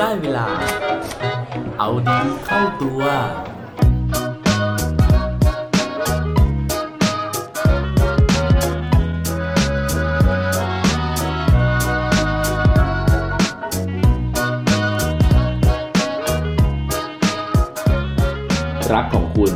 ได้เวลา เอาดีเข้าตัว รักของคุณ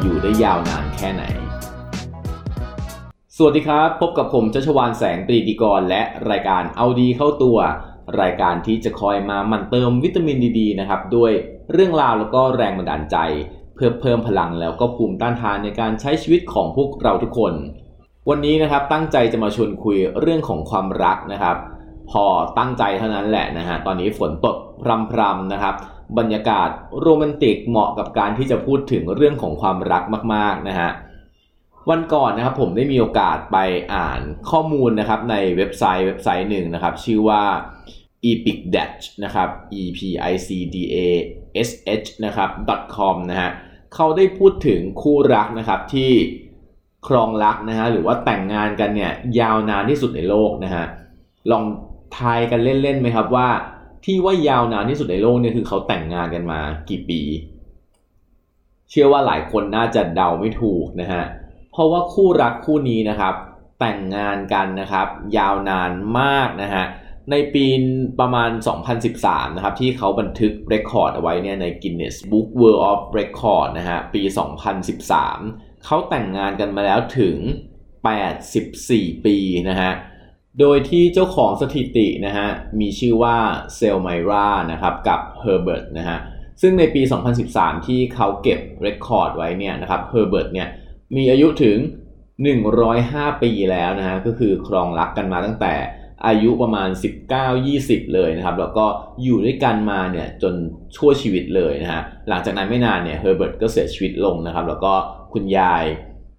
อยู่ได้ยาวนานแค่ไหน สวัสดีครับ พบกับผมชัชวานแสงปรีดีกร และรายการเอาดีเข้าตัว รายการที่จะคอยมามันเติมวิตามินดีๆนะครับด้วยเรื่องราวแล้วก็แรงบันดาลใจ เพื่อเพิ่มพลังแล้วก็ภูมิต้านทานในการใช้ชีวิตของพวกเราทุกคน วันนี้นะครับตั้งใจจะมาชวนคุยเรื่องของความรักนะครับ พอตั้งใจเท่านั้นแหละนะฮะตอนนี้ฝนตกพรำๆนะครับ บรรยากาศโรแมนติกเหมาะกับการที่จะพูดถึงเรื่องของความรักมากๆนะฮะวันก่อนนะครับผมได้มีโอกาสไปอ่านข้อมูลนะครับในเว็บไซต์เว็บไซต์หนึ่งนะครับ ชื่อว่า epic dash นะครับ e p i c d a s h นะครับ com นะฮะเขาได้พูดถึงคู่รักนะครับที่ครองรักนะฮะหรือว่าแต่งงานกันเนี่ยยาวนานที่สุดในโลกนะฮะลองทายกันเล่นๆไหมครับว่า ที่ว่ายาวนานที่สุดในโลกเนี่ยคือเขาแต่งงานกันมากี่ปี เชื่อว่าหลายคนน่าจะเดาไม่ถูกนะฮะเพราะว่าคู่รักคู่นี้นะครับ แต่งงานกันนะครับ ยาวนานมากนะฮะ ในปีประมาณ 2013 นะครับ ที่เขาบันทึกเรคคอร์ดเอาไว้เนี่ยใน Guinness Book World of Record นะฮะ ปี 2013 เขาแต่งงานกันมาแล้วถึง 84 ปีนะฮะ โดยที่เจ้าของสถิตินะฮะ มีชื่อว่าเซลไมรานะครับ กับเฮอร์เบิร์ตนะฮะ ซึ่งในปี 2013 ที่เขาเก็บ record ไว้เนี่ยนะครับ เฮอร์เบิร์ตเนี่ยมีอายุถึง 105 ปีแล้วนะฮะ ก็คือครองรักกันมาตั้งแต่ อายุประมาณ 19-20 เลยนะครับ แล้วก็อยู่ด้วยกันมาเนี่ยจนชั่วชีวิตเลยนะฮะหลังจากนั้นไม่นานเนี่ยเฮอร์เบิร์ตก็เสียชีวิตลงนะครับ แล้วก็คุณยาย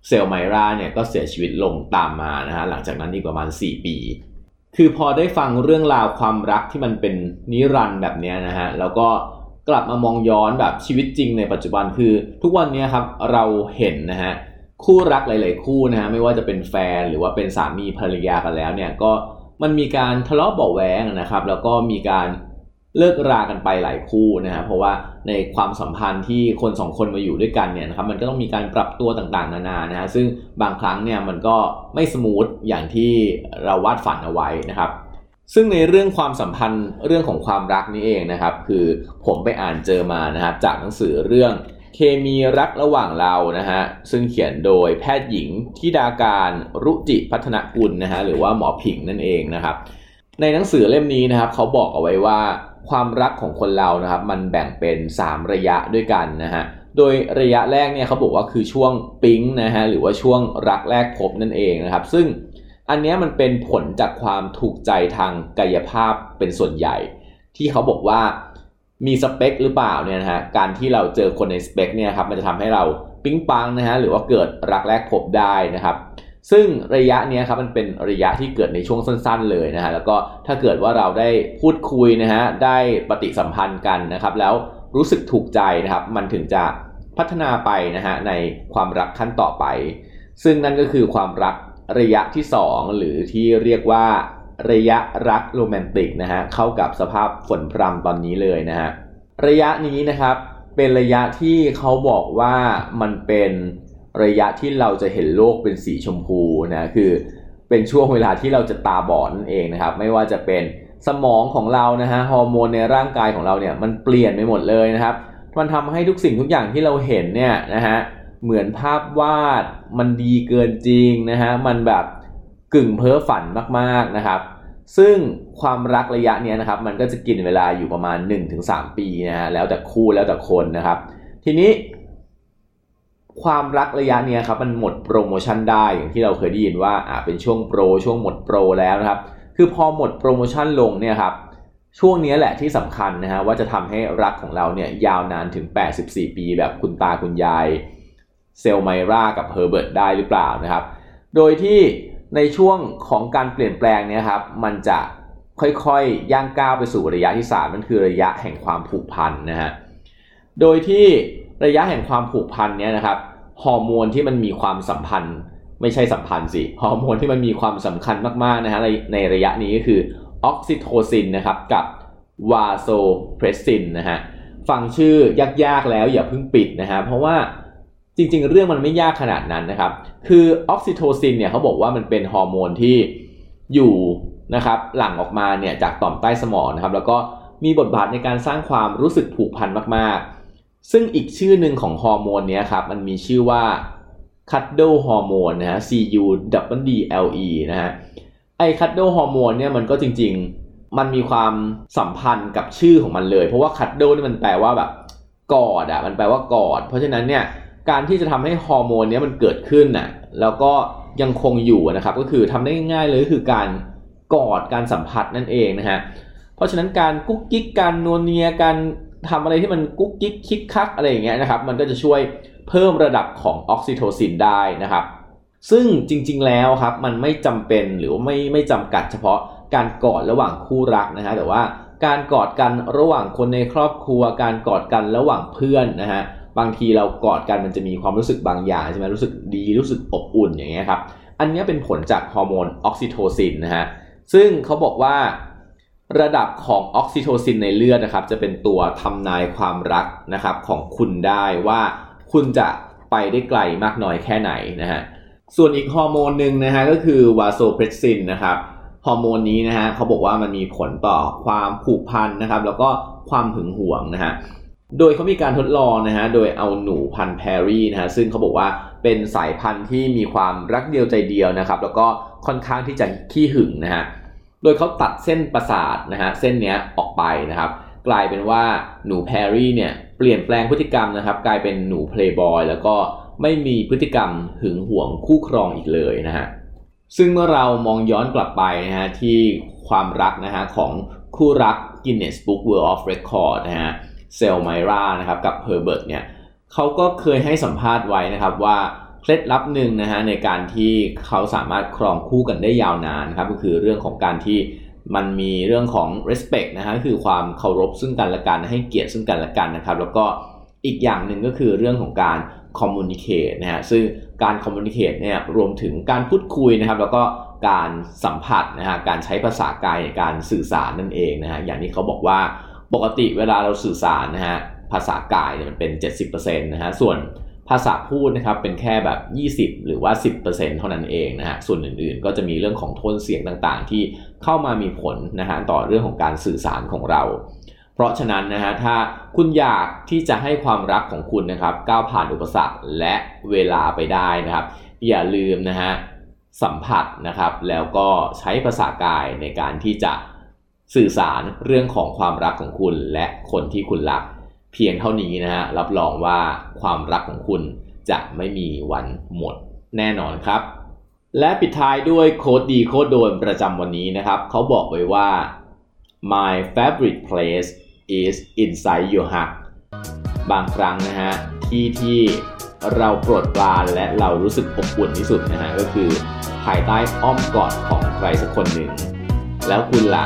เซลไมราเนี่ยก็เสียชีวิตลงตามมานะฮะหลังจากนั้นอีกประมาณ 4 ปี คือพอได้ฟังเรื่องราวความรักที่มันเป็นนิรันด์แบบนี้นะฮะแล้วก็กลับมามองย้อนแบบชีวิตจริงในปัจจุบันคือ ทุกวันนี้ครับเราเห็นนะฮะคู่รักหลาย ๆ คู่นะฮะไม่ว่าจะเป็นแฟนหรือว่าเป็นสามีภรรยากันแล้วเนี่ยก็ มันมีการทะเลาะเบาะแวงนะครับ แล้วก็มีการเลิกรากันไปหลายคู่นะฮะเพราะว่าในความสัมพันธ์ที่คนสองคนมาอยู่ด้วยกันเนี่ยนะครับมันก็ต้องมีการปรับตัวต่างๆ นานานะฮะซึ่งบางครั้งเนี่ยมันก็ไม่สมูทอย่างที่เราวาดฝันเอาไว้นะครับ ซึ่งในเรื่องความสัมพันธ์เรื่องของความรักนี้เองนะครับ คือผมไปอ่านเจอมานะครับจากหนังสือเรื่อง เคมีรักระหว่างเรานะฮะซึ่งเขียนโดยแพทย์หญิงทิดาการรุจิพัฒนกุลนะฮะหรือว่าหมอผิงนั่นเองนะครับ ในหนังสือเล่มนี้นะครับเขาบอกเอาไว้ว่าความรักของคนเรานะครับ มันแบ่งเป็น 3 ระยะด้วยกันนะฮะโดยระยะแรกเนี่ยเขาบอกว่าคือช่วงปิ๊งนะฮะหรือว่าช่วงรักแรกพบนั่นเองนะครับ ซึ่งอันนี้มันเป็นผลจากความถูกใจทางกายภาพเป็นส่วนใหญ่ ที่เขาบอกว่า มีสเปคหรือเปล่าเนี่ยนะฮะการที่เราเจอคนในสเปคเนี่ยครับมันจะทำให้เราปิ๊งปังนะฮะหรือว่าเกิดรักแรกพบได้นะครับ ซึ่งระยะนี้ครับมันเป็นระยะที่เกิดในช่วงสั้น ๆ เลยนะฮะแล้วก็ถ้าเกิดว่าเราได้พูดคุยนะฮะได้ปฏิสัมพันธ์กันนะครับ แล้วรู้สึกถูกใจนะครับ มันถึงจะพัฒนาไปนะฮะในความรักขั้นต่อไป ซึ่งนั่นก็คือความรักระยะที่ 2 หรือที่เรียกว่า ระยะรักโรแมนติกนะฮะเข้ากับสภาพฝนพรำตอนนี้เลยนะฮะระยะนี้นะครับเป็นระยะที่เขาบอกว่ามันเป็นระยะที่เราจะเห็นโลกเป็นสีชมพูนะคือเป็นช่วงเวลาที่เราจะตาบอดนั่นเองนะครับ ไม่ว่าจะเป็นสมองของเรานะฮะฮอร์โมนในร่างกายของเราเนี่ยมันเปลี่ยนไปหมดเลยนะครับ มันทำให้ทุกสิ่งทุกอย่างที่เราเห็นเนี่ยนะฮะเหมือนภาพวาดมันดีเกินจริงนะฮะมันแบบ กึ่งเพ้อฝันมากๆนะครับ ซึ่งความรักระยะนี้นะครับ มันก็จะกินเวลาอยู่ประมาณ 1-3 ปีนะฮะแล้วแต่คู่แล้วแต่คนนะครับ ทีนี้ ความรักระยะนี้ครับมันหมดโปรโมชั่นได้อย่างที่เราเคยได้ยินว่าอ่าเป็นช่วงโปรช่วงหมดโปรแล้วนะครับ คือพอหมดโปรโมชั่นลงเนี่ยครับช่วงนี้แหละที่สำคัญนะฮะว่าจะทำให้รักของเราเนี่ยยาวนานถึง 84 ปี แบบคุณตาคุณยายเซลไมรากับเฮอร์เบิร์ตได้หรือเปล่านะครับ โดยที่ ในช่วงของการเปลี่ยนแปลงเนี่ยครับมันจะค่อยๆย่างก้าวไปสู่ระยะที่3นั่นคือระยะแห่งความผูกพันนะฮะโดยที่ระยะแห่งความผูกพันเนี่ยนะครับฮอร์โมนที่มันมีความสัมพันธ์ ไม่ใช่สัมพันธ์สิฮอร์โมนที่มันมีความสำคัญมากๆนะฮะในในระยะนี้ก็คือออกซิโทซินนะครับกับวาโซเพรสซินนะฮะฟังชื่อยากๆแล้วอย่าเพิ่งปิดนะฮะเพราะว่า จริงๆ เรื่องมันไม่ยากขนาดนั้นนะครับ คือออกซิโทซินเนี่ยเขาบอกว่ามันเป็นฮอร์โมนที่อยู่นะครับหลั่งออกมาเนี่ยจากต่อมใต้สมองนะครับ แล้วก็มีบทบาทในการสร้างความรู้สึกผูกพันมากๆ ซึ่งอีกชื่อหนึ่งของฮอร์โมนนี้ครับมันมีชื่อว่าคัตโดฮอร์โมนนะฮะ C U W D L E นะฮะไอคัตโดฮอร์โมนเนี่ยมันก็จริงๆ มันมีความสัมพันธ์กับชื่อของมันเลย เพราะว่าคัตโดนี่มันแปลว่าแบบกอดอะมันแปลว่ากอด เพราะฉะนั้นเนี่ย การที่จะทำให้ฮอร์โมนนี้มันเกิดขึ้นน่ะแล้วก็ยังคงอยู่นะครับก็คือทำได้ง่ายเลยคือการกอดการสัมผัสนั่นเองนะฮะเพราะฉะนั้นการกุ๊กกิ๊กการนัวเนียการทำอะไรที่มันกุ๊กกิ๊กคิกคักอะไรอย่างเงี้ยนะครับมันก็จะช่วยเพิ่มระดับของออกซิโทซินได้นะครับ ซึ่งจริงๆแล้วครับมันไม่จำเป็นหรือไม่ไม่จำกัดเฉพาะการกอดระหว่างคู่รักนะฮะแต่ว่าการกอดกันระหว่างคนในครอบครัว การกอดกันระหว่างเพื่อนนะฮะ บางทีเรากอดกันมันจะมีความรู้สึกบางอย่างใช่ไหมรู้สึกดีรู้สึกอบอุ่นอย่างเงี้ยครับ อันนี้เป็นผลจากฮอร์โมนออกซิโทซินนะฮะซึ่งเขาบอกว่าระดับของออกซิโทซินในเลือดนะครับ จะเป็นตัวทำนายความรักนะครับของคุณได้ว่าคุณจะไปได้ไกลมากน้อยแค่ไหนนะฮะส่วนอีกฮอร์โมนหนึ่งนะฮะก็คือวาโซเพรสซินนะครับฮอร์โมนนี้นะฮะเขาบอกว่ามันมีผลต่อความผูกพันนะครับ แล้วก็ความหึงหวงนะฮะ โดยเขามีการทดลองนะฮะ โดยเอาหนูพันธุ์ prairie นะฮะ ซึ่งเขาบอกว่าเป็นสายพันธุ์ที่มีความรักเดียวใจเดียวนะครับ แล้วก็ค่อนข้างที่จะขี้หึงนะฮะ โดยเขาตัดเส้นประสาทนะฮะ เส้นนี้ออกไปนะครับ กลายเป็นว่าหนูแพรรี่เนี่ยเปลี่ยนแปลงพฤติกรรมนะครับ กลายเป็นหนูเพลย์บอยแล้วก็ไม่มีพฤติกรรมหึงหวงคู่ครองอีกเลยนะฮะ ซึ่งเมื่อเรามองย้อนกลับไปนะฮะที่ความรักนะฮะของคู่รัก Guinness Book World of Record นะฮะ เซลไมรานะครับกับเฮอร์เบิร์ตเนี่ยเขาก็เคยให้สัมภาษณ์ไว้นะครับว่าเคล็ดลับหนึ่งนะฮะในการที่เขาสามารถครองคู่กันได้ยาวนานครับก็คือเรื่องของการที่มันมีเรื่องของ respect นะฮะคือความเคารพซึ่งกันและกันให้เกียรติซึ่งกันและกันนะครับ แล้วก็อีกอย่างหนึ่งก็คือเรื่องของการ communicate นะฮะซึ่งการ communicate เนี่ยรวมถึงการพูดคุยนะครับ แล้วก็การสัมผัสนะฮะการใช้ภาษากายในการสื่อสารนั่นเองนะฮะอย่างที่เขาบอกว่า ปกติเวลาเราสื่อสารนะฮะภาษากายเนี่ยมันเป็น 70%นะฮะส่วนภาษาพูดนะครับเป็นแค่แบบ 20 หรือว่า 10%เท่านั้นเองนะฮะส่วนอื่นๆ ก็จะมีเรื่องของโทนเสียงต่างๆ ที่เข้ามามีผลนะฮะต่อเรื่องของการสื่อสารของเรา เพราะฉะนั้นนะฮะถ้าคุณอยากที่จะให้ความรักของคุณนะครับก้าวผ่านอุปสรรคและเวลาไปได้นะครับ อย่าลืมนะฮะสัมผัสนะครับแล้วก็ใช้ภาษากายในการที่จะ สื่อสารเรื่องของความรักของคุณและคนที่คุณรัก เพียงเท่านี้นะฮะรับรองว่าความรักของคุณจะไม่มีวันหมดแน่นอนครับ และปิดท้ายด้วยโค้ดดีโค้ดโดนประจำวันนี้นะครับ เขาบอกไว้ว่า my favorite place is inside your heart บางครั้งนะฮะที่ที่เราโปรดปรานและเรารู้สึกอบอุ่นที่สุดนะฮะก็คือภายใต้อ้อมกอดของใครสักคนหนึ่ง แล้วคุณล่ะ